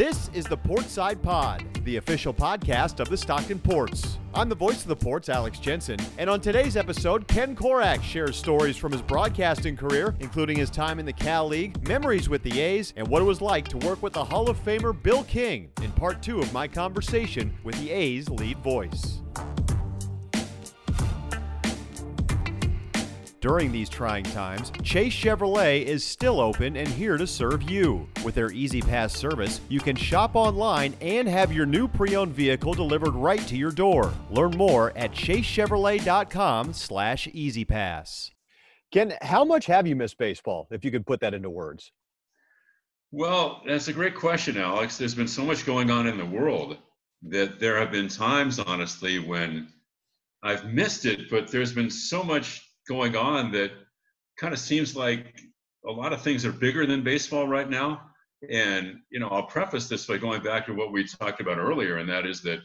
This is the Portside Pod, the official podcast of the Stockton Ports. I'm the voice of the Ports, Alex Jensen, and on today's episode, Ken Korach shares stories from his broadcasting career, including his time in the Cal League, memories with the A's, and what it was like to work with the Hall of Famer Bill King in part two of my conversation with the A's lead voice. During these trying times, Chase Chevrolet is still open and here to serve you. With their Easy Pass service, you can shop online and have your new pre-owned vehicle delivered right to your door. Learn more at chasechevrolet.com/slash easypass. Ken, how much have you missed baseball, if you could put that into words? Well, that's a great question, Alex. There's been so much going on in the world that there have been times, honestly, when I've missed it, but there's been so much going on that kind of seems like a lot of things are bigger than baseball right now. And, you know, I'll preface this by going back to what we talked about earlier, and that is that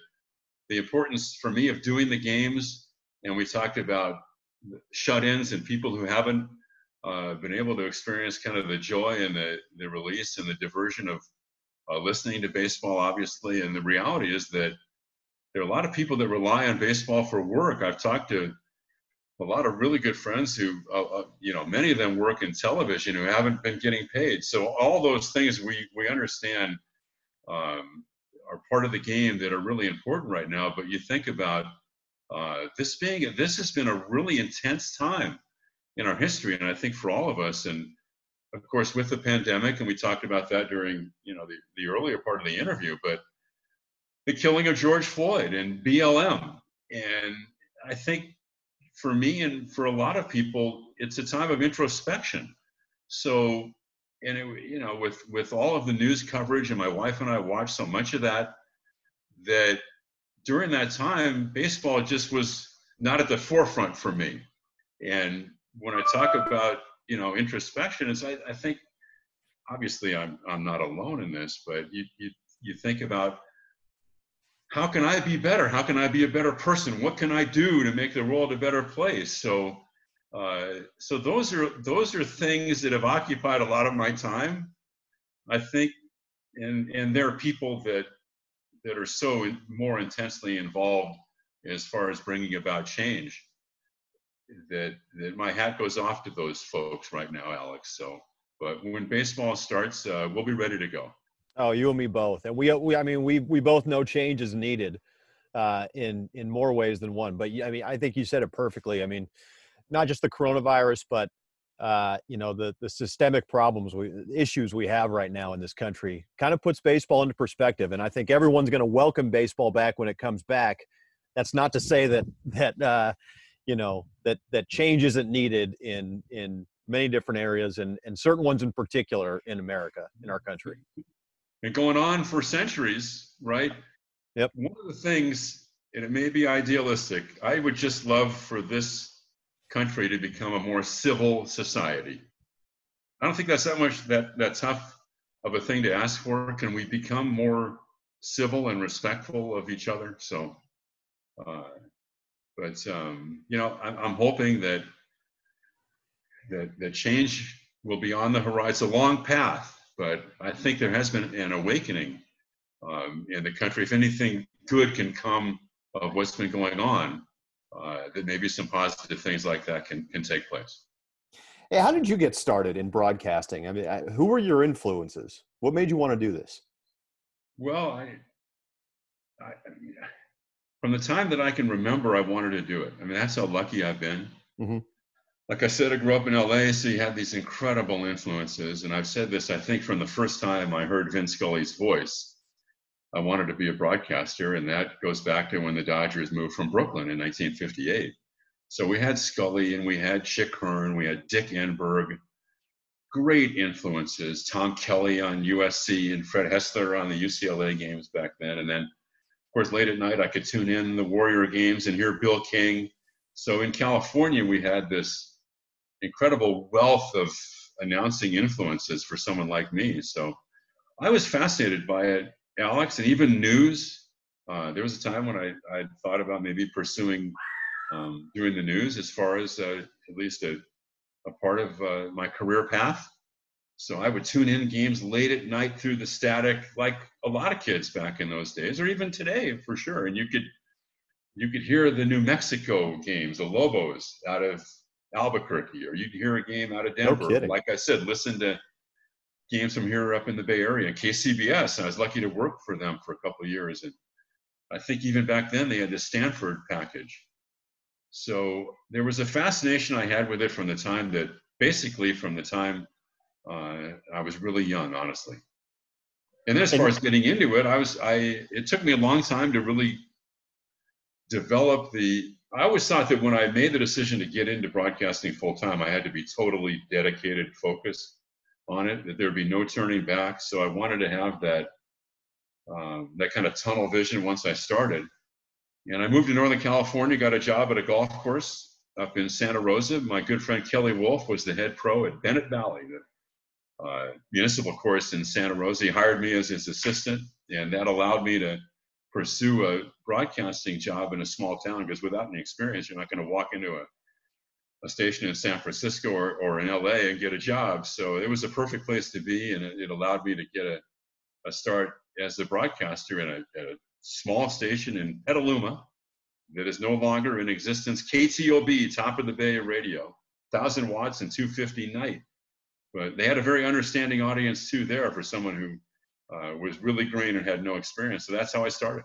the importance for me of doing the games, and we talked about shut ins and people who haven't uh, been able to experience kind of the joy and the, the release and the diversion of uh, listening to baseball, obviously. And the reality is that there are a lot of people that rely on baseball for work. I've talked to a lot of really good friends who, uh, uh, you know, many of them work in television who haven't been getting paid. So all those things we we understand um, are part of the game that are really important right now. But you think about uh, this being this has been a really intense time in our history, and I think for all of us, and of course with the pandemic, and we talked about that during you know the, the earlier part of the interview, but the killing of George Floyd and BLM, and I think for me and for a lot of people, it's a time of introspection. So, and it, you know, with with all of the news coverage, and my wife and I watched so much of that, that during that time, baseball just was not at the forefront for me. And when I talk about you know introspection, it's I, I think obviously I'm I'm not alone in this, but you you you think about how can I be better? How can I be a better person? What can I do to make the world a better place? So, uh, so those are those are things that have occupied a lot of my time. I think, and and there are people that that are so more intensely involved as far as bringing about change that that my hat goes off to those folks right now, Alex. So, but when baseball starts, uh, we'll be ready to go. Oh, you and me both. And we, we I mean, we we both know change is needed uh, in in more ways than one. But I mean, I think you said it perfectly. I mean, not just the coronavirus, but uh, you know the the systemic problems we issues we have right now in this country kind of puts baseball into perspective. And I think everyone's going to welcome baseball back when it comes back. That's not to say that that uh, you know that that change isn't needed in in many different areas and and certain ones in particular in America in our country and going on for centuries, right? Yep. One of the things, and it may be idealistic, I would just love for this country to become a more civil society. I don't think that's that much that that tough of a thing to ask for. Can we become more civil and respectful of each other? So, uh, but um, you know, I'm, I'm hoping that that that change will be on the horizon. It's a long path, but I think there has been an awakening um, in the country. If anything good can come of what's been going on, uh, that maybe some positive things like that can, can take place. Hey, how did you get started in broadcasting? I mean, who were your influences? What made you want to do this? Well, I, I, from the time that I can remember, I wanted to do it. I mean, that's how lucky I've been. Mm-hmm like I said, I grew up in LA, so you had these incredible influences. And I've said this, I think, from the first time I heard Vin Scully's voice. I wanted to be a broadcaster, and that goes back to when the Dodgers moved from Brooklyn in 1958. So we had Scully and we had Chick Hearn, we had Dick Enberg, great influences. Tom Kelly on USC and Fred Hessler on the UCLA games back then. And then, of course, late at night, I could tune in the Warrior games and hear Bill King. So in California, we had this incredible wealth of announcing influences for someone like me. So I was fascinated by it, Alex, and even news. Uh, there was a time when I, I thought about maybe pursuing um, doing the news as far as uh, at least a, a part of uh, my career path. So I would tune in games late at night through the static, like a lot of kids back in those days, or even today for sure. And you could you could hear the New Mexico games, the Lobos out of Albuquerque, or you'd hear a game out of Denver. No like I said, listen to games from here up in the Bay Area, KCBS. I was lucky to work for them for a couple of years, and I think even back then they had the Stanford package. So there was a fascination I had with it from the time that, basically, from the time uh, I was really young, honestly. And then as far as getting into it, I was I. It took me a long time to really develop the. I always thought that when I made the decision to get into broadcasting full time, I had to be totally dedicated, focused on it. That there would be no turning back. So I wanted to have that um, that kind of tunnel vision once I started. And I moved to Northern California, got a job at a golf course up in Santa Rosa. My good friend Kelly Wolf was the head pro at Bennett Valley, the uh, municipal course in Santa Rosa. He hired me as his assistant, and that allowed me to pursue a broadcasting job in a small town because without any experience, you're not going to walk into a, a station in San Francisco or, or in LA and get a job. So it was a perfect place to be, and it, it allowed me to get a, a start as a broadcaster in a, a small station in Petaluma that is no longer in existence. KTOB, top of the Bay radio, 1,000 watts and 250 night. But they had a very understanding audience too there for someone who uh, was really green and had no experience. So that's how I started.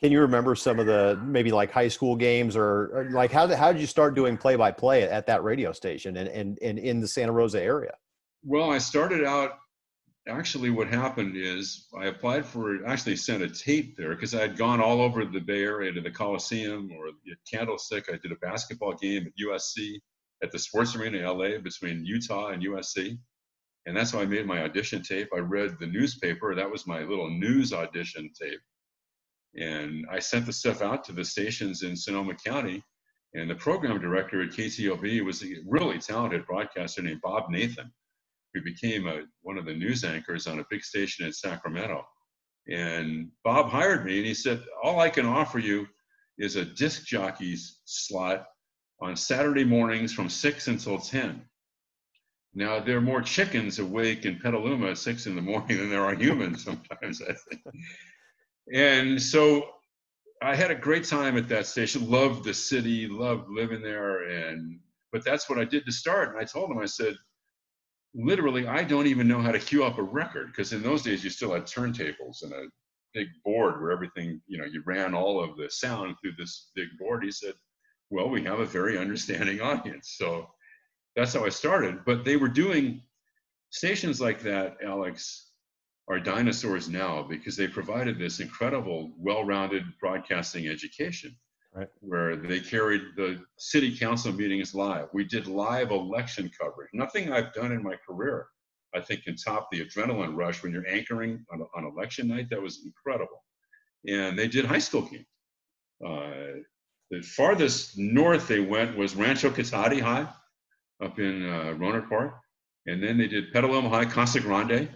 Can you remember some of the maybe like high school games or, or like how did, how did you start doing play by play at that radio station and, and, and in the Santa Rosa area? Well, I started out actually what happened is I applied for actually sent a tape there because I had gone all over the Bay Area to the Coliseum or the Candlestick. I did a basketball game at USC at the sports arena in LA between Utah and USC. And that's how I made my audition tape. I read the newspaper. That was my little news audition tape. And I sent the stuff out to the stations in Sonoma County. And the program director at KTOB was a really talented broadcaster named Bob Nathan who became a, one of the news anchors on a big station in Sacramento. And Bob hired me and he said, All I can offer you is a disc jockey's slot on Saturday mornings from 6 until 10. Now, there are more chickens awake in Petaluma at 6 in the morning than there are humans sometimes, I think. And so I had a great time at that station, loved the city, loved living there. And but that's what I did to start. And I told him, I said, literally, I don't even know how to cue up a record because in those days you still had turntables and a big board where everything, you know, you ran all of the sound through this big board. He said, Well, we have a very understanding audience. So that's how I started. But they were doing stations like that, Alex, are dinosaurs now because they provided this incredible, well rounded broadcasting education right. where they carried the city council meetings live. We did live election coverage. Nothing I've done in my career, I think, can top the adrenaline rush when you're anchoring on, on election night. That was incredible. And they did high school games. Uh, the farthest north they went was Rancho Cotati High up in uh, Rohnert Park. And then they did Petaluma High, Casa Grande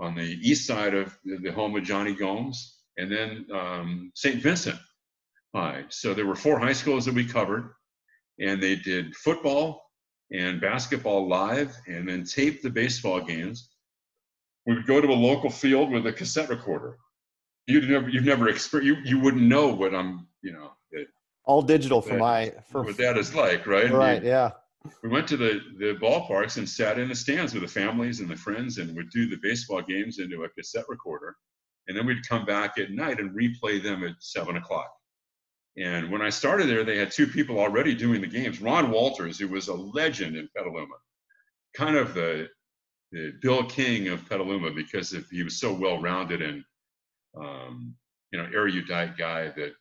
on the east side of the home of Jonny Gomes. And then um, St. Vincent high. So there were four high schools that we covered, and they did football and basketball live, and then taped the baseball games. We would go to a local field with a cassette recorder. You'd never, you've never experienced, you, you wouldn't know what I'm, you know, that, all digital for my, for what that is like, right? Right, we, yeah. We went to the, the ballparks and sat in the stands with the families and the friends and would do the baseball games into a cassette recorder. And then we'd come back at night and replay them at seven o'clock. And when I started there, they had two people already doing the games. Ron Walters, who was a legend in Petaluma, kind of the, the Bill King of Petaluma because he was so well rounded and um, you know erudite guy that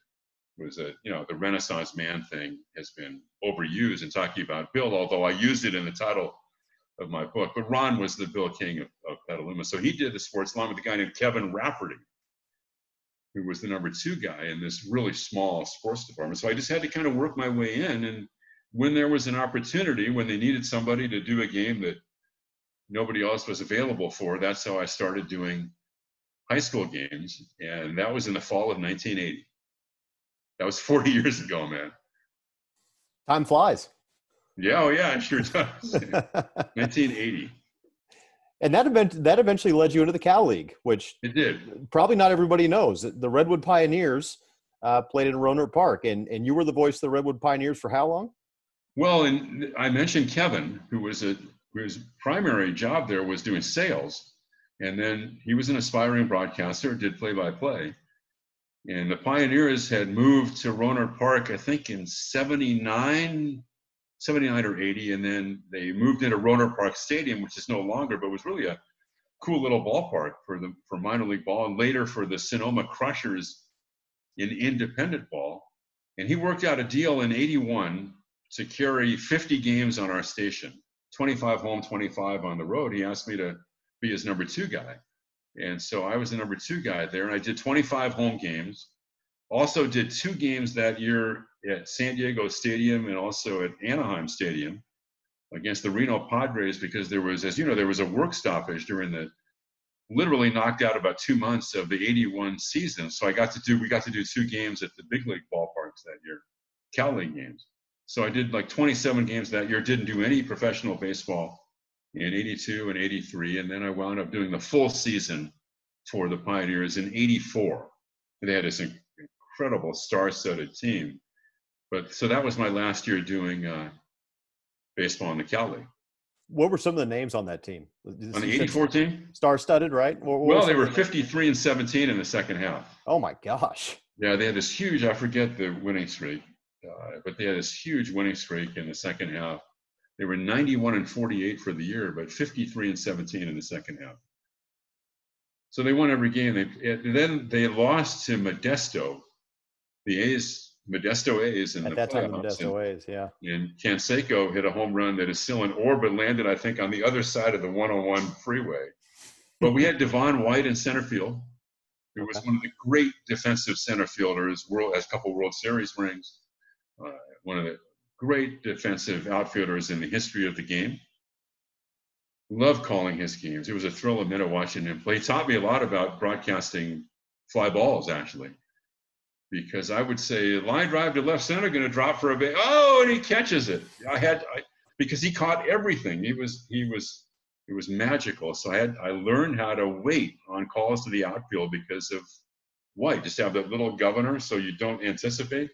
was a you know the Renaissance man thing has been overused in talking about Bill. Although I used it in the title of my book, but Ron was the Bill King of, of Petaluma. So he did the sports along with a guy named Kevin Rafferty who was the number two guy in this really small sports department. So I just had to kind of work my way in. And when there was an opportunity, when they needed somebody to do a game that nobody else was available for, that's how I started doing high school games. And that was in the fall of 1980. That was 40 years ago, man. Time flies. Yeah, oh yeah, it sure does. 1980. And that event that eventually led you into the Cal League, which it did. Probably not everybody knows. The Redwood Pioneers uh, played in Rohnert Park, and and you were the voice of the Redwood Pioneers for how long? Well, and I mentioned Kevin, who was a whose primary job there was doing sales, and then he was an aspiring broadcaster, did play by play. And the Pioneers had moved to Rohnert Park, I think in 79, 79 or 80, and then they moved into Rohnert Park Stadium, which is no longer, but was really a cool little ballpark for the for minor league ball, and later for the Sonoma Crushers in independent ball. And he worked out a deal in 81 to carry 50 games on our station 25 home, 25 on the road. He asked me to be his number two guy. And so I was the number two guy there, and I did 25 home games. Also, did two games that year at San Diego Stadium and also at Anaheim Stadium against the Reno Padres because there was, as you know, there was a work stoppage during the literally knocked out about two months of the 81 season. So I got to do, we got to do two games at the big league ballparks that year, Cal League games. So I did like 27 games that year, didn't do any professional baseball in 82 and 83. And then I wound up doing the full season for the Pioneers in 84. They had this incredible star studded team. But so that was my last year doing uh, baseball in the Cal League. What were some of the names on that team? On the 84 team? Star studded, right? What, what well, they were 53 and 17 in the second half. Oh my gosh. Yeah, they had this huge, I forget the winning streak, uh, but they had this huge winning streak in the second half. They were 91 and 48 for the year, but 53 and 17 in the second half. So they won every game. They, then they lost to Modesto, the A's, Modesto A's in At the that time, Modesto and, A's, yeah. And Canseco hit a home run that is still in orbit, landed, I think, on the other side of the 101 freeway. But we had Devon White in center field, who was one of the great defensive center fielders, world has a couple World Series rings. Uh, one of the great defensive outfielders in the history of the game. Love calling his games. It was a thrill a minute watching him play. He taught me a lot about broadcasting fly balls, actually, because I would say line drive to left center, going to drop for a base. Oh, and he catches it. I had I, because he caught everything. He was he was it was magical. So I had I learned how to wait on calls to the outfield because of White. Just have that little governor so you don't anticipate.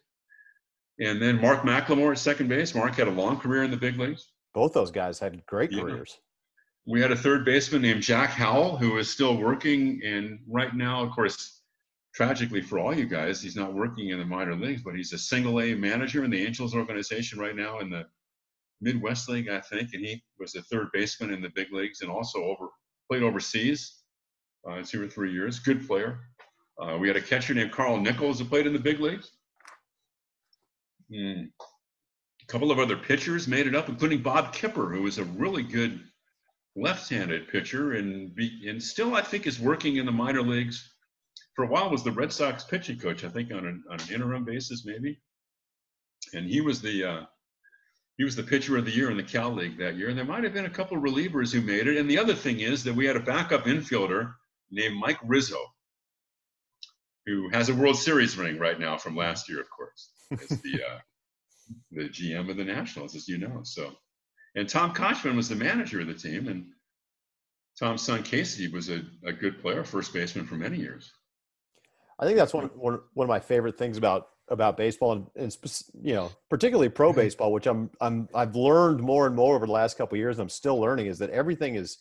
And then Mark McLemore at second base. Mark had a long career in the big leagues. Both those guys had great yeah. careers. We had a third baseman named Jack Howell, who is still working. And right now, of course, tragically for all you guys, he's not working in the minor leagues, but he's a single A manager in the Angels organization right now in the Midwest League, I think. And he was a third baseman in the big leagues and also over played overseas uh, two or three years. Good player. Uh, we had a catcher named Carl Nichols who played in the big leagues. Mm. A couple of other pitchers made it up, including Bob Kipper, who was a really good left-handed pitcher, and be, and still I think is working in the minor leagues. For a while, was the Red Sox pitching coach, I think on an, on an interim basis, maybe. And he was the uh, he was the pitcher of the year in the Cal League that year. And there might have been a couple relievers who made it. And the other thing is that we had a backup infielder named Mike Rizzo, who has a World Series ring right now from last year, of course as the uh, the GM of the Nationals, as you know. So, and Tom Kotchman was the manager of the team, and Tom's son Casey was a, a good player, first baseman for many years. I think that's one one one of my favorite things about about baseball and, and you know particularly pro mm-hmm. baseball, which I'm I'm I've learned more and more over the last couple years. And I'm still learning is that everything is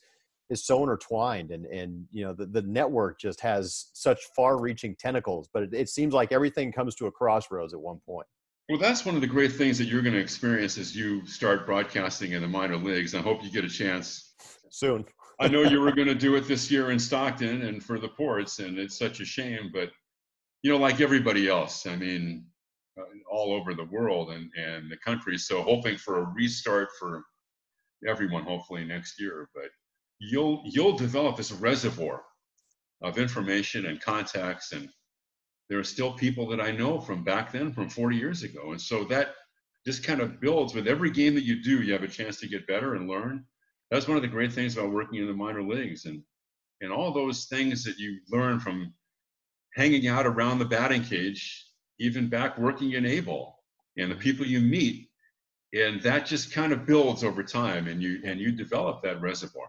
is so intertwined and and you know the, the network just has such far reaching tentacles but it, it, seems like everything comes to a crossroads at one point. Well that's one of the great things that you're going to experience as you start broadcasting in the minor leagues i hope you get a chance. Soon. I know you were going to do it this year in stockton and for the ports and it's such a shame but you know like everybody else i mean uh, all over the world and and the country so hoping for a restart for everyone hopefully next year but you'll you'll develop this reservoir of information and contacts and there are still people that I know from back then from 40 years ago. And so that just kind of builds with every game that you do you have a chance to get better and learn. That's one of the great things about working in the minor leagues and and all those things that you learn from hanging out around the batting cage even back working in A-ball and the people you meet and that just kind of builds over time and you and you develop that reservoir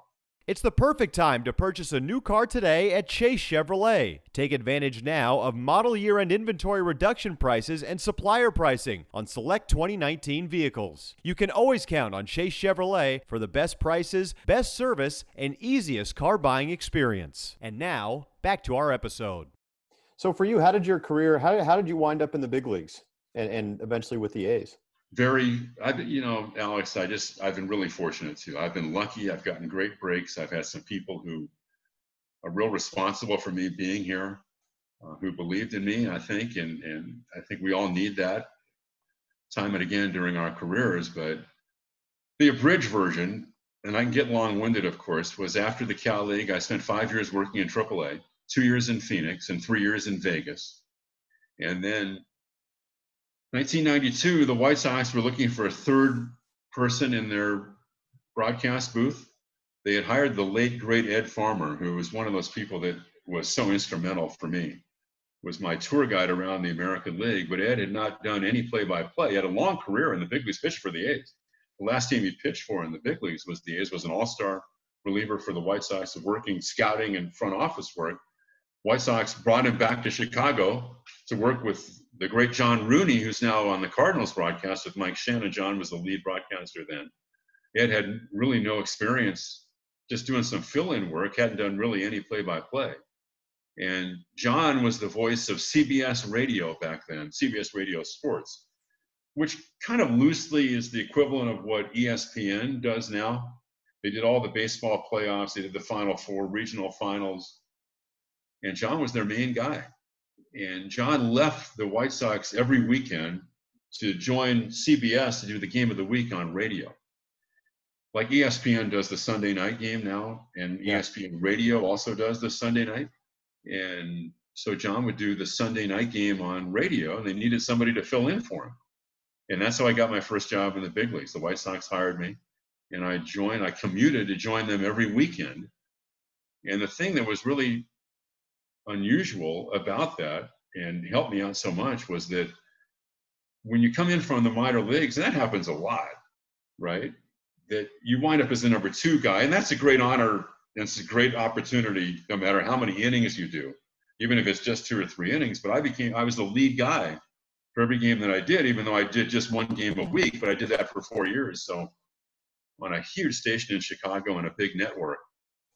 It's the perfect time to purchase a new car today at Chase Chevrolet. Take advantage now of model year end inventory reduction prices and supplier pricing on select 2019 vehicles. You can always count on Chase Chevrolet for the best prices, best service, and easiest car buying experience. And now, back to our episode. So, for you, how did your career, how, how did you wind up in the big leagues and, and eventually with the A's? Very i've you know alex i just i've been really fortunate too. I've been lucky. I've gotten great breaks. I've had some people who are real responsible for me being here uh, who believed in me i think and and i think we all need that time and again during our careers but the abridged version and i can get long-winded of course was after the cal league i spent five years working in aaa two years in phoenix and three years in vegas. And then 1992, the White Sox were looking for a third person in their broadcast booth. They had hired the late great Ed Farmer, who was one of those people that was so instrumental for me. Was my tour guide around the American League, but Ed had not done any play-by-play. He had a long career in the big leagues, pitched for the A's. The last team he pitched for in the big leagues was the A's. Was an All-Star reliever for the White Sox, of working scouting and front office work. White Sox brought him back to Chicago to work with the great John Rooney, who's now on the Cardinals broadcast with Mike Shannon. John was the lead broadcaster then. Ed had really no experience just doing some fill in work, hadn't done really any play by play. And John was the voice of CBS Radio back then, CBS Radio Sports, which kind of loosely is the equivalent of what ESPN does now. They did all the baseball playoffs, they did the Final Four, regional finals. And John was their main guy and John left the White Sox every weekend to join CBS to do the game of the week on radio. Like ESPN does the Sunday night game now, and ESPN radio also does the Sunday night. And so John would do the Sunday night game on radio, and they needed somebody to fill in for him. And that's how I got my first job in the big leagues. The White Sox hired me, and I joined, I commuted to join them every weekend. And the thing that was really unusual about that and helped me out so much was that when you come in from the minor leagues, and that happens a lot, right? That you wind up as the number two guy, and that's a great honor and it's a great opportunity no matter how many innings you do, even if it's just two or three innings. But I became I was the lead guy for every game that I did, even though I did just one game a week, but I did that for four years. So on a huge station in Chicago and a big network,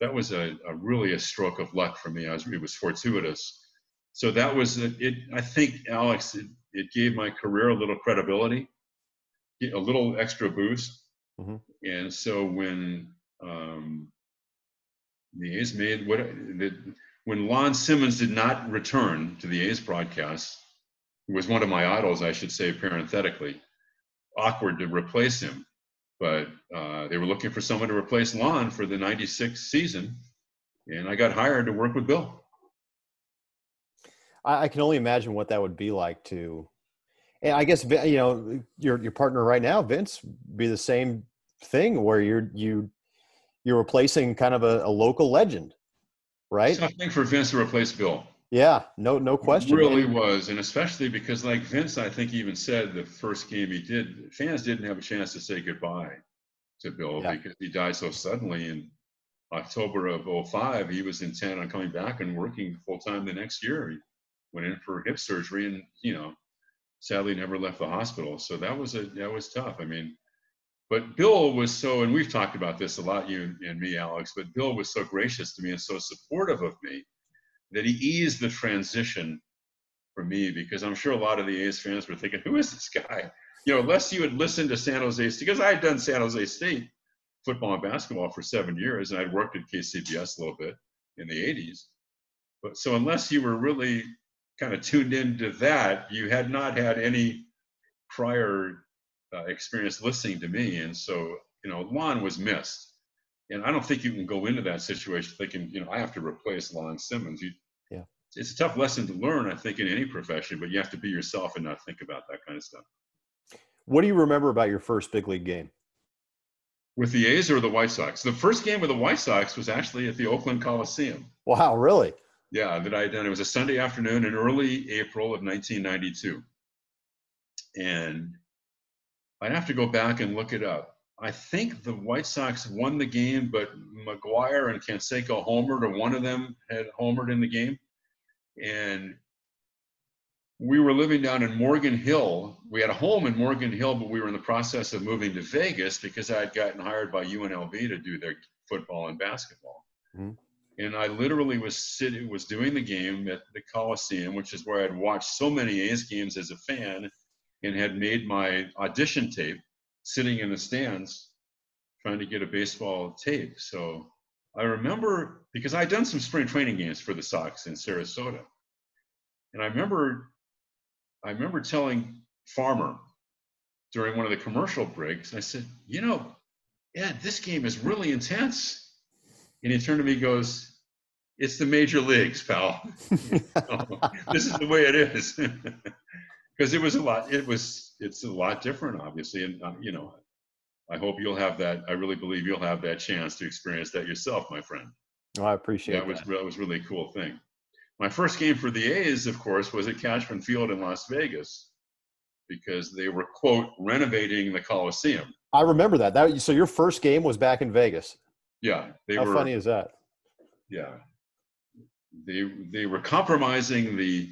that was a, a really a stroke of luck for me. I was, it was fortuitous. So that was it. I think Alex, it, it gave my career a little credibility, a little extra boost. Mm-hmm. And so when um, the A's made what the, when Lon Simmons did not return to the A's broadcast, who was one of my idols, I should say parenthetically, awkward to replace him but uh, they were looking for someone to replace Lon for the 96 season. And I got hired to work with Bill. I, can only imagine what that would be like to, and I guess, you know, your, your partner right now, Vince, be the same thing where you're, you, you're replacing kind of a, a local legend, right? I think for Vince to replace Bill. Yeah, no, no question. It really was, and especially because, like Vince, I think even said the first game he did, fans didn't have a chance to say goodbye to Bill yeah. because he died so suddenly in October of 05. He was intent on coming back and working full time the next year. He went in for hip surgery, and you know, sadly never left the hospital. So that was a that was tough. I mean, but Bill was so, and we've talked about this a lot, you and me, Alex. But Bill was so gracious to me and so supportive of me that he eased the transition for me because I'm sure a lot of the A's fans were thinking, who is this guy? You know, unless you had listened to San Jose State, because I had done San Jose State football and basketball for seven years, and I'd worked at KCBS a little bit in the 80s. But so unless you were really kind of tuned into that, you had not had any prior uh, experience listening to me, and so you know, Lon was missed. And I don't think you can go into that situation thinking, you know, I have to replace Lon Simmons. You, it's a tough lesson to learn, I think, in any profession, but you have to be yourself and not think about that kind of stuff. What do you remember about your first big league game? With the A's or the White Sox? The first game with the White Sox was actually at the Oakland Coliseum. Wow, really? Yeah, that I had done. It was a Sunday afternoon in early April of 1992. And I'd have to go back and look it up. I think the White Sox won the game, but McGwire and Canseco homered, or one of them had homered in the game. And we were living down in Morgan Hill. We had a home in Morgan Hill, but we were in the process of moving to Vegas because I had gotten hired by UNLV to do their football and basketball. Mm-hmm. And I literally was sitting, was doing the game at the Coliseum, which is where I'd watched so many A's games as a fan, and had made my audition tape sitting in the stands trying to get a baseball tape. So I remember because I'd done some spring training games for the Sox in Sarasota. And I remember I remember telling Farmer during one of the commercial breaks, I said, you know, Ed, this game is really intense. And he turned to me and goes, It's the major leagues, pal. this is the way it is. Because it was a lot, it was, it's a lot different, obviously. And, uh, you know, I hope you'll have that. I really believe you'll have that chance to experience that yourself, my friend. Oh, I appreciate that. Was, that was really a cool thing. My first game for the A's, of course, was at Cashman Field in Las Vegas because they were, quote, renovating the Coliseum. I remember that. That so your first game was back in Vegas. Yeah, they How were. funny is that? Yeah, they they were compromising the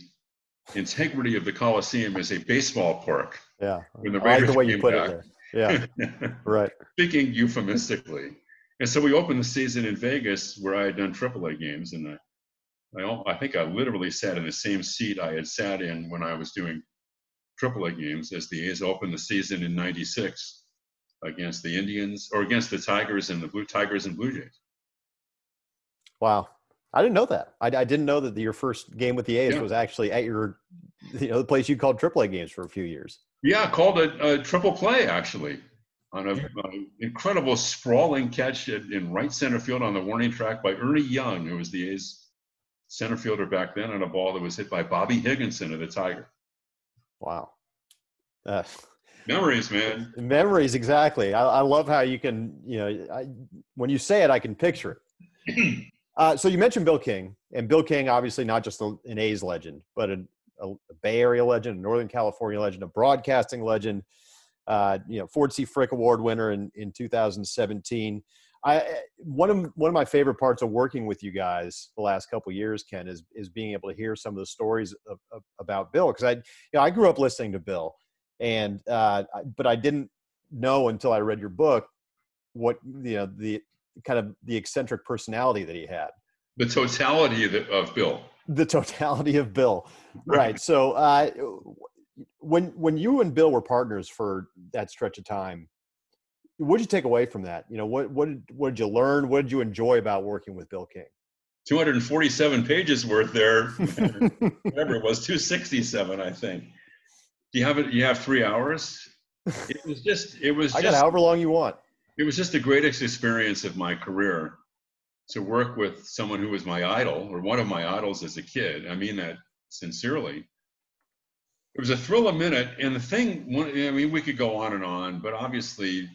integrity of the Coliseum as a baseball park. Yeah, when the Raiders I like the way you put back. it there. Yeah, right. Speaking euphemistically, and so we opened the season in Vegas where I had done AAA games, and I, I, I think I literally sat in the same seat I had sat in when I was doing AAA games as the A's opened the season in '96 against the Indians or against the Tigers and the Blue Tigers and Blue Jays. Wow. I didn't know that. I, I didn't know that your first game with the A's yeah. was actually at your, you know, the place you called AAA games for a few years. Yeah, called it a triple play actually, on an incredible sprawling catch in right center field on the warning track by Ernie Young, who was the A's center fielder back then, on a ball that was hit by Bobby Higginson of the Tiger. Wow. Uh, Memories, man. Memories, exactly. I, I love how you can, you know, I, when you say it, I can picture it. uh, so you mentioned Bill King, and Bill King, obviously not just a, an A's legend, but a, a, Bay Area legend, a Northern California legend, a broadcasting legend. Uh, you know, Ford C. Frick Award winner in, in 2017. I one of one of my favorite parts of working with you guys the last couple years, Ken, is is being able to hear some of the stories of, of, about Bill because I you know I grew up listening to Bill and uh, but I didn't know until I read your book what you know the kind of the eccentric personality that he had. The totality of, the, of Bill. The totality of Bill, right? so uh, when when you and Bill were partners for that stretch of time, what did you take away from that? You know, what what did, what did you learn? What did you enjoy about working with Bill King? 247 pages worth there. Whatever it was, 267, I think. Do you have it? You have three hours. It was just. It was. I just, got however long you want. It was just the greatest experience of my career to work with someone who was my idol or one of my idols as a kid. I mean that sincerely. It was a thrill a minute, and the thing. I mean, we could go on and on, but obviously,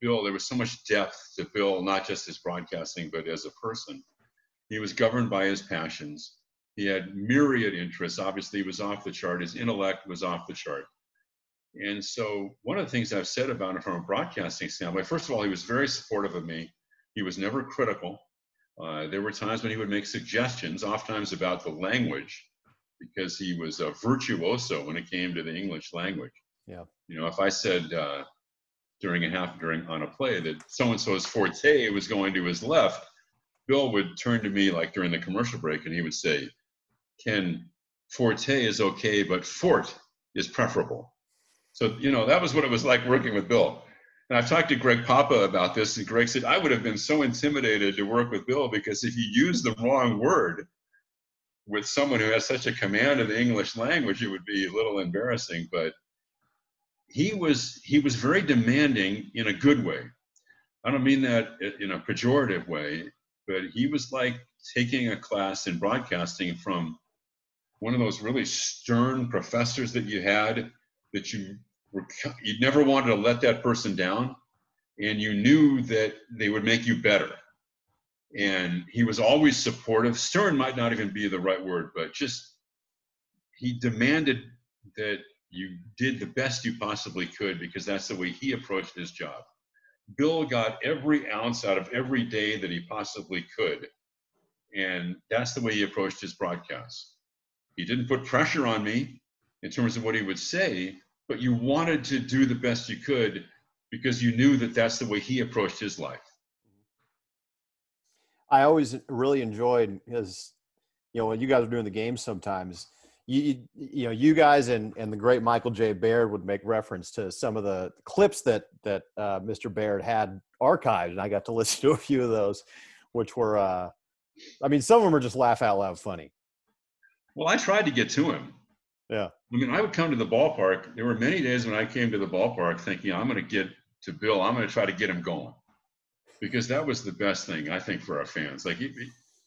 Bill, there was so much depth to Bill, not just his broadcasting, but as a person. He was governed by his passions. He had myriad interests. Obviously, he was off the chart. His intellect was off the chart. And so, one of the things I've said about him from a broadcasting standpoint, first of all, he was very supportive of me. He was never critical. Uh, there were times when he would make suggestions, oftentimes about the language, because he was a virtuoso when it came to the English language. Yeah. You know, if I said uh, during a half during on a play that so and so's forte was going to his left, Bill would turn to me like during the commercial break and he would say, Ken, forte is okay, but fort is preferable. So, you know, that was what it was like working with Bill. And I've talked to Greg Papa about this, and Greg said, I would have been so intimidated to work with Bill because if you use the wrong word with someone who has such a command of the English language, it would be a little embarrassing. But he was he was very demanding in a good way. I don't mean that in a pejorative way, but he was like taking a class in broadcasting from one of those really stern professors that you had that you you never wanted to let that person down and you knew that they would make you better and he was always supportive stern might not even be the right word but just he demanded that you did the best you possibly could because that's the way he approached his job Bill got every ounce out of every day that he possibly could. And that's the way he approached his broadcasts. He didn't put pressure on me in terms of what he would say, but you wanted to do the best you could because you knew that that's the way he approached his life. I always really enjoyed his, you know, when you guys were doing the games sometimes, you, you know, you guys and, and the great Michael J. Baird would make reference to some of the clips that, that uh, Mr. Baird had archived. And I got to listen to a few of those, which were, uh, I mean, some of them are just laugh out loud funny. Well, I tried to get to him. Yeah. I mean, I would come to the ballpark. There were many days when I came to the ballpark thinking, I'm going to get to Bill. I'm going to try to get him going because that was the best thing I think for our fans. Like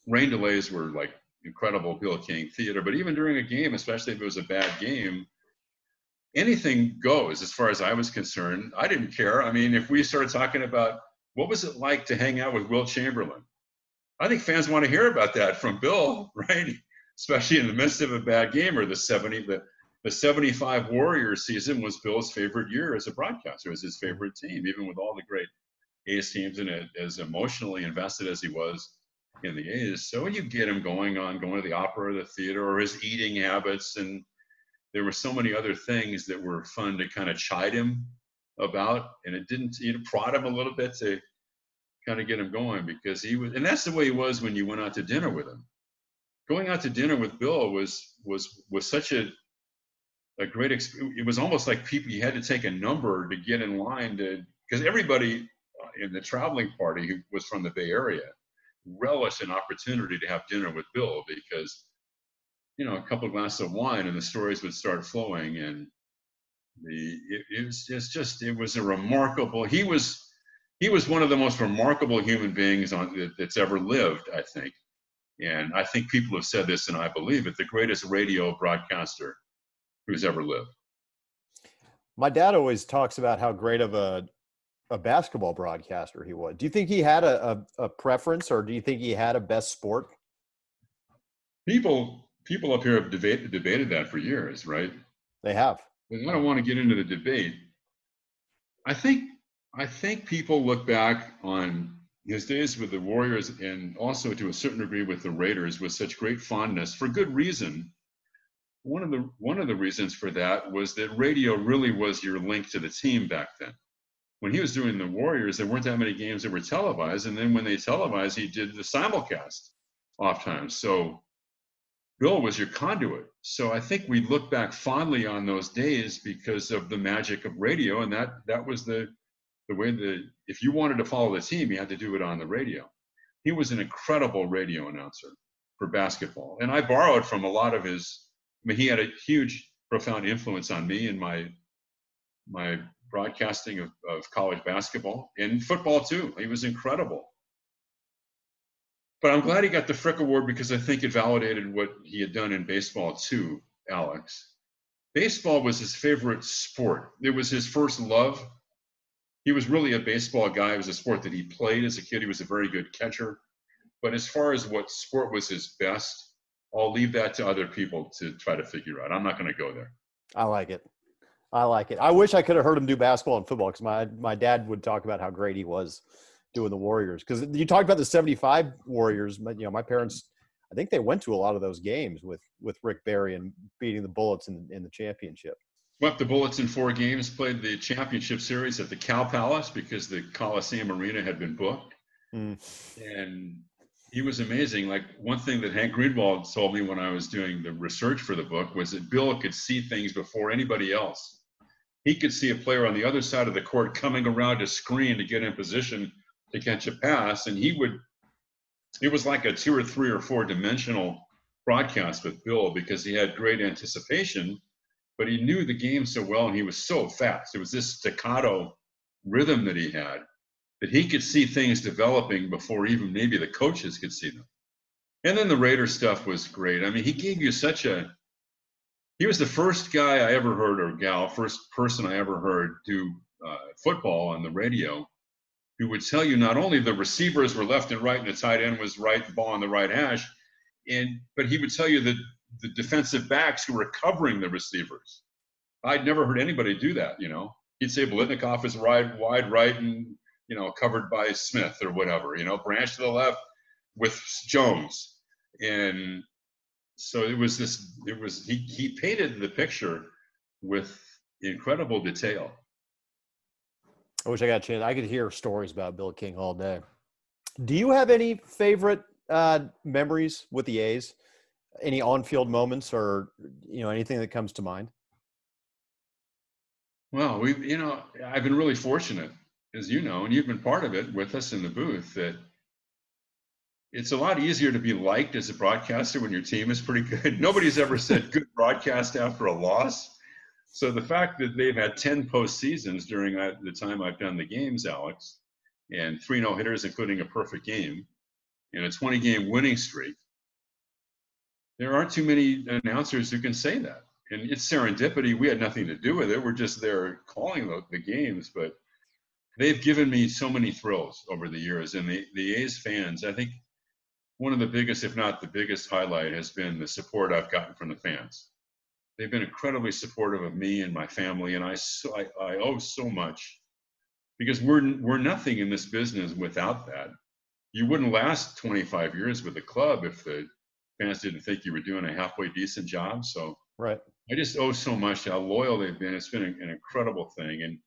rain delays were like incredible Bill King theater, but even during a game, especially if it was a bad game, anything goes as far as I was concerned. I didn't care. I mean, if we started talking about what was it like to hang out with Wilt Chamberlain, I think fans want to hear about that from Bill, right? Especially in the midst of a bad game or the 70 the, the 75 warriors season was bill's favorite year as a broadcaster was his favorite team even with all the great a's teams and as emotionally invested as he was in the a's. So you get him going on going to the opera or the theater or his eating habits and there were so many other things that were fun to kind of chide him about and it didn't you know prod him a little bit to kind of get him going because he was and that's the way he was when you went out to dinner with him going out to dinner with Bill was was was such a a great experience. It was almost like people you had to take a number to get in line to because everybody uh, in the traveling party who was from the Bay Area relished an opportunity to have dinner with Bill because you know a couple of glasses of wine and the stories would start flowing and the it, it was just it was a remarkable he was he was one of the most remarkable human beings on that's ever lived I think and I think people have said this, and I believe it the greatest radio broadcaster who's ever lived. My dad always talks about how great of a a basketball broadcaster he was. Do you think he had a, a, a preference, or do you think he had a best sport? People people up here have debated debated that for years, right? They have. And I don't want to get into the debate. I think I think people look back on his days with the Warriors and also to a certain degree with the Raiders with such great fondness for good reason. One of the one of the reasons for that was that radio really was your link to the team back then. When he was doing the Warriors, there weren't that many games that were televised, and then when they televised, he did the simulcast oftentimes. So Bill was your conduit. So I think we look back fondly on those days because of the magic of radio, and that that was the the way that if you wanted to follow the team, you had to do it on the radio. He was an incredible radio announcer for basketball, and I borrowed from a lot of his. I mean, he had a huge, profound influence on me and my my broadcasting of, of college basketball and football too. He was incredible. But I'm glad he got the Frick Award because I think it validated what he had done in baseball too, Alex. Baseball was his favorite sport. It was his first love he was really a baseball guy. It was a sport that he played as a kid. He was a very good catcher. But as far as what sport was his best, I'll leave that to other people to try to figure out. I'm not going to go there. I like it. I like it. I wish I could have heard him do basketball and football because my my dad would talk about how great he was doing the Warriors. Because you talked about the '75 Warriors. But you know, my parents, I think they went to a lot of those games with with Rick Barry and beating the Bullets in in the championship swept the Bullets in four games, played the championship series at the Cow Palace because the Coliseum Arena had been booked. Mm. And he was amazing. Like one thing that Hank Greenwald told me when I was doing the research for the book was that Bill could see things before anybody else. He could see a player on the other side of the court coming around a screen to get in position to catch a pass, and he would. It was like a two or three or four dimensional broadcast with Bill because he had great anticipation but he knew the game so well and he was so fast. It was this staccato rhythm that he had that he could see things developing before even maybe the coaches could see them. And then the Raider stuff was great. I mean, he gave you such a he was the first guy I ever heard or gal, first person I ever heard do uh, football on the radio who would tell you not only the receivers were left and right and the tight end was right, the ball on the right hash, and but he would tell you that the defensive backs who were covering the receivers. I'd never heard anybody do that, you know. He'd say Biletnikoff is wide, wide right, and you know, covered by Smith or whatever, you know, branch to the left with Jones. And so it was this, it was, he, he painted the picture with incredible detail. I wish I got a chance. I could hear stories about Bill King all day. Do you have any favorite uh, memories with the A's? Any on-field moments, or you know, anything that comes to mind? Well, we, you know, I've been really fortunate, as you know, and you've been part of it with us in the booth. That it's a lot easier to be liked as a broadcaster when your team is pretty good. Nobody's ever said good broadcast after a loss. So the fact that they've had 10 postseasons during uh, the time I've done the games, Alex, and three no hitters, including a perfect game, and a 20 game winning streak, there aren't too many announcers who can say that. And it's serendipity. We had nothing to do with it. We're just there calling the, the games. But they've given me so many thrills over the years. And the, the A's fans, I think one of the biggest, if not the biggest highlight, has been the support I've gotten from the fans they've been incredibly supportive of me and my family, and I so I, I owe so much because we're we're nothing in this business without that. You wouldn't last 25 years with the club if the fans didn't think you were doing a halfway decent job. So right, I just owe so much to how loyal they've been. It's been an incredible thing, and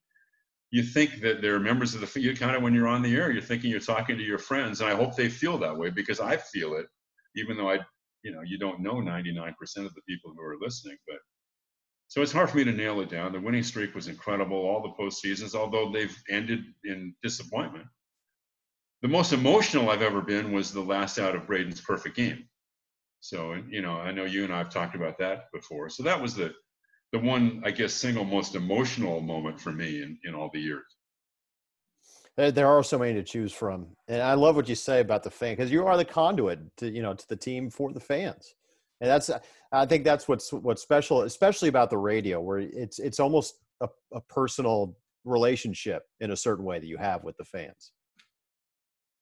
you think that they're members of the you kind of when you're on the air, you're thinking you're talking to your friends, and I hope they feel that way because I feel it, even though I you know you don't know 99% of the people who are listening but so it's hard for me to nail it down the winning streak was incredible all the postseasons although they've ended in disappointment the most emotional i've ever been was the last out of braden's perfect game so you know i know you and i've talked about that before. So that was the the one i guess single most emotional moment for me in, in all the years. There are so many to choose from. And i love what you say about the fan because you are the conduit to you know to the team for the fans. And that's i think that's what's what's special especially about the radio where it's it's almost a, a personal relationship in a certain way that you have with the fans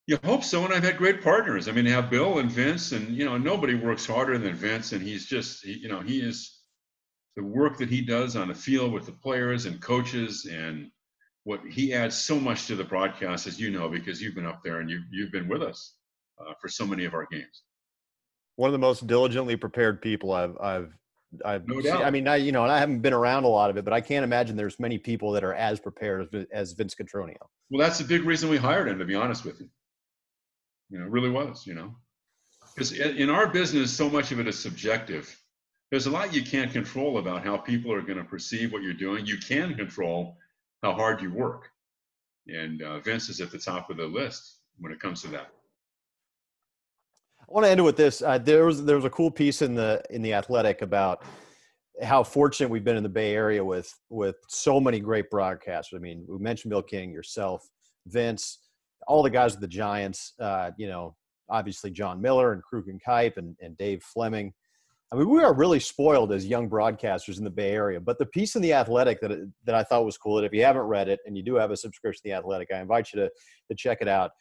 you hope so and i've had great partners i mean I have bill and vince and you know nobody works harder than vince and he's just he, you know he is the work that he does on the field with the players and coaches and what he adds so much to the broadcast, as you know, because you've been up there and you, you've been with us uh, for so many of our games. One of the most diligently prepared people I've, I've, I've no doubt. I mean, I, you know, and I haven't been around a lot of it, but I can't imagine there's many people that are as prepared as, as Vince Cotroneo. Well, that's the big reason we hired him, to be honest with you. You know, it really was, you know, because in our business, so much of it is subjective. There's a lot you can't control about how people are going to perceive what you're doing. You can control how hard you work. And uh, Vince is at the top of the list when it comes to that. I want to end with this. Uh, there was there was a cool piece in the in the Athletic about how fortunate we've been in the Bay Area with with so many great broadcasters. I mean, we mentioned Bill King, yourself, Vince, all the guys with the Giants. Uh, you know, obviously Jon Miller and Kruk and Kuip and, and Dave Fleming. I mean, we are really spoiled as young broadcasters in the Bay Area. But the piece in the Athletic that that I thought was cool, that if you haven't read it and you do have a subscription to the Athletic, I invite you to to check it out.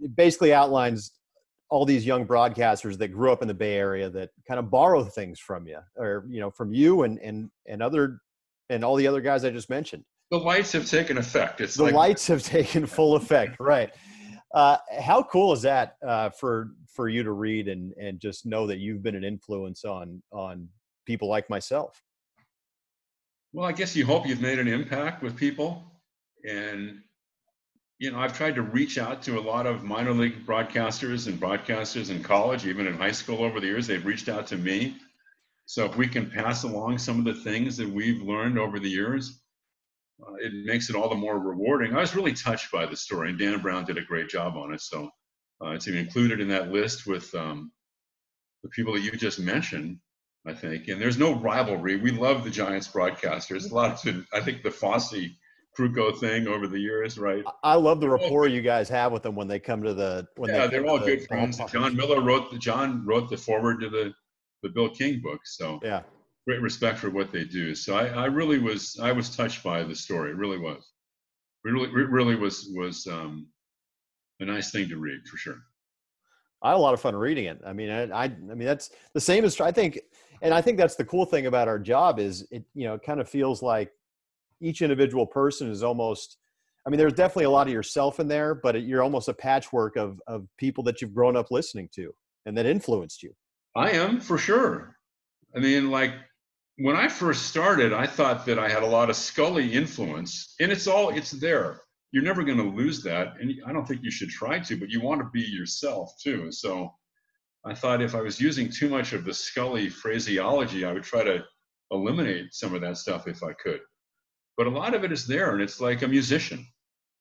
It basically outlines all these young broadcasters that grew up in the Bay Area that kind of borrow things from you, or you know, from you and and and other and all the other guys I just mentioned. The lights have taken effect. It's the like- lights have taken full effect, right? Uh, how cool is that uh, for for you to read and and just know that you've been an influence on on people like myself? Well, I guess you hope you've made an impact with people, and you know I've tried to reach out to a lot of minor league broadcasters and broadcasters in college, even in high school over the years. They've reached out to me. So if we can pass along some of the things that we've learned over the years, uh, it makes it all the more rewarding. I was really touched by the story, and Dan Brown did a great job on it. So uh, it's even included in that list with um, the people that you just mentioned, I think. And there's no rivalry. We love the Giants broadcasters. A lot of I think, the Fosse Krukow thing over the years, right? I love the rapport you guys have with them when they come to the. When yeah, they they're all good friends. Jon Miller wrote the Jon wrote the forward to the the Bill King book, so yeah, great respect for what they do. So I, I really was I was touched by the story. It really was. It really it really was was um, a nice thing to read for sure. I had a lot of fun reading it. I mean, I, I, I mean that's the same as I think, and I think that's the cool thing about our job is it you know it kind of feels like each individual person is almost I mean, there's definitely a lot of yourself in there, but you're almost a patchwork of of people that you've grown up listening to and that influenced you. I am for sure. I mean, like when I first started, I thought that I had a lot of Scully influence, and it's all it's there. You're never going to lose that, and I don't think you should try to. But you want to be yourself too. So I thought if I was using too much of the Scully phraseology, I would try to eliminate some of that stuff if I could. But a lot of it is there, and it's like a musician.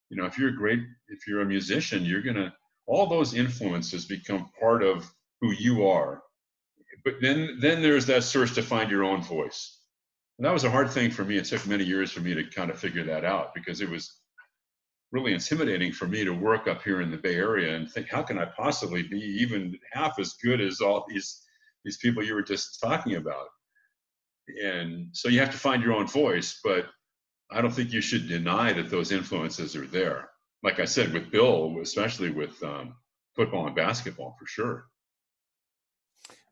You know, if you're a great, if you're a musician, you're gonna all those influences become part of who you are. But then, then there's that search to find your own voice. And that was a hard thing for me. It took many years for me to kind of figure that out because it was really intimidating for me to work up here in the Bay Area and think, how can I possibly be even half as good as all these these people you were just talking about? And so you have to find your own voice, but I don't think you should deny that those influences are there. Like I said, with Bill, especially with um, football and basketball, for sure.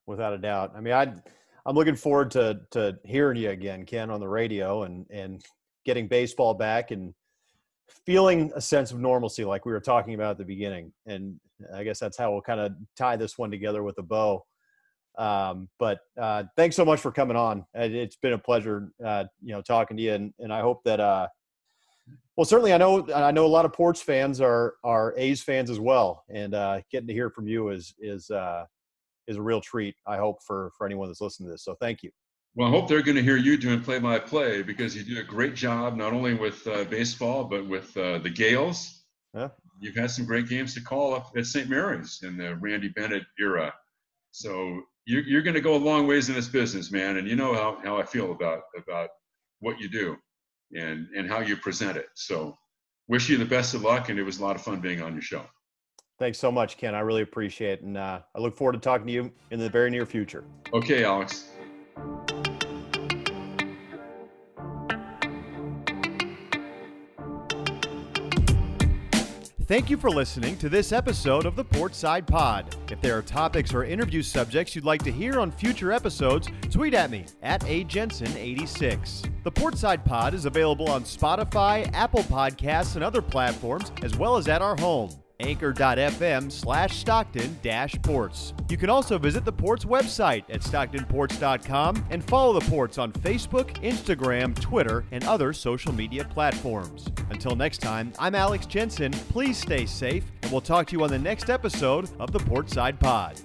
Without a doubt. I mean, I I'm looking forward to to hearing you again, Ken, on the radio and and getting baseball back and feeling a sense of normalcy like we were talking about at the beginning. And I guess that's how we'll kind of tie this one together with a bow. Um, but uh, thanks so much for coming on. It's been a pleasure, uh, you know, talking to you, and, and I hope that. Uh, well, certainly, I know I know a lot of Ports fans are are A's fans as well, and uh, getting to hear from you is is uh, is a real treat. I hope for for anyone that's listening to this. So, thank you. Well, I hope they're going to hear you doing play-by-play because you do a great job not only with uh, baseball but with uh, the Gaels. Yeah. You've had some great games to call up at St. Mary's in the Randy Bennett era. So you're, you're going to go a long ways in this business, man. And you know how, how I feel about about what you do and and how you present it. So wish you the best of luck, and it was a lot of fun being on your show. Thanks so much, Ken. I really appreciate it, and uh, I look forward to talking to you in the very near future. Okay, Alex. Thank you for listening to this episode of the Portside Pod. If there are topics or interview subjects you'd like to hear on future episodes, tweet at me at ajensen86. The Portside Pod is available on Spotify, Apple Podcasts, and other platforms, as well as at our home anchor.fm slash Stockton ports. You can also visit the Ports website at stocktonports.com and follow the Ports on Facebook, Instagram, Twitter, and other social media platforms. Until next time, I'm Alex Jensen. Please stay safe, and we'll talk to you on the next episode of the Portside Pod.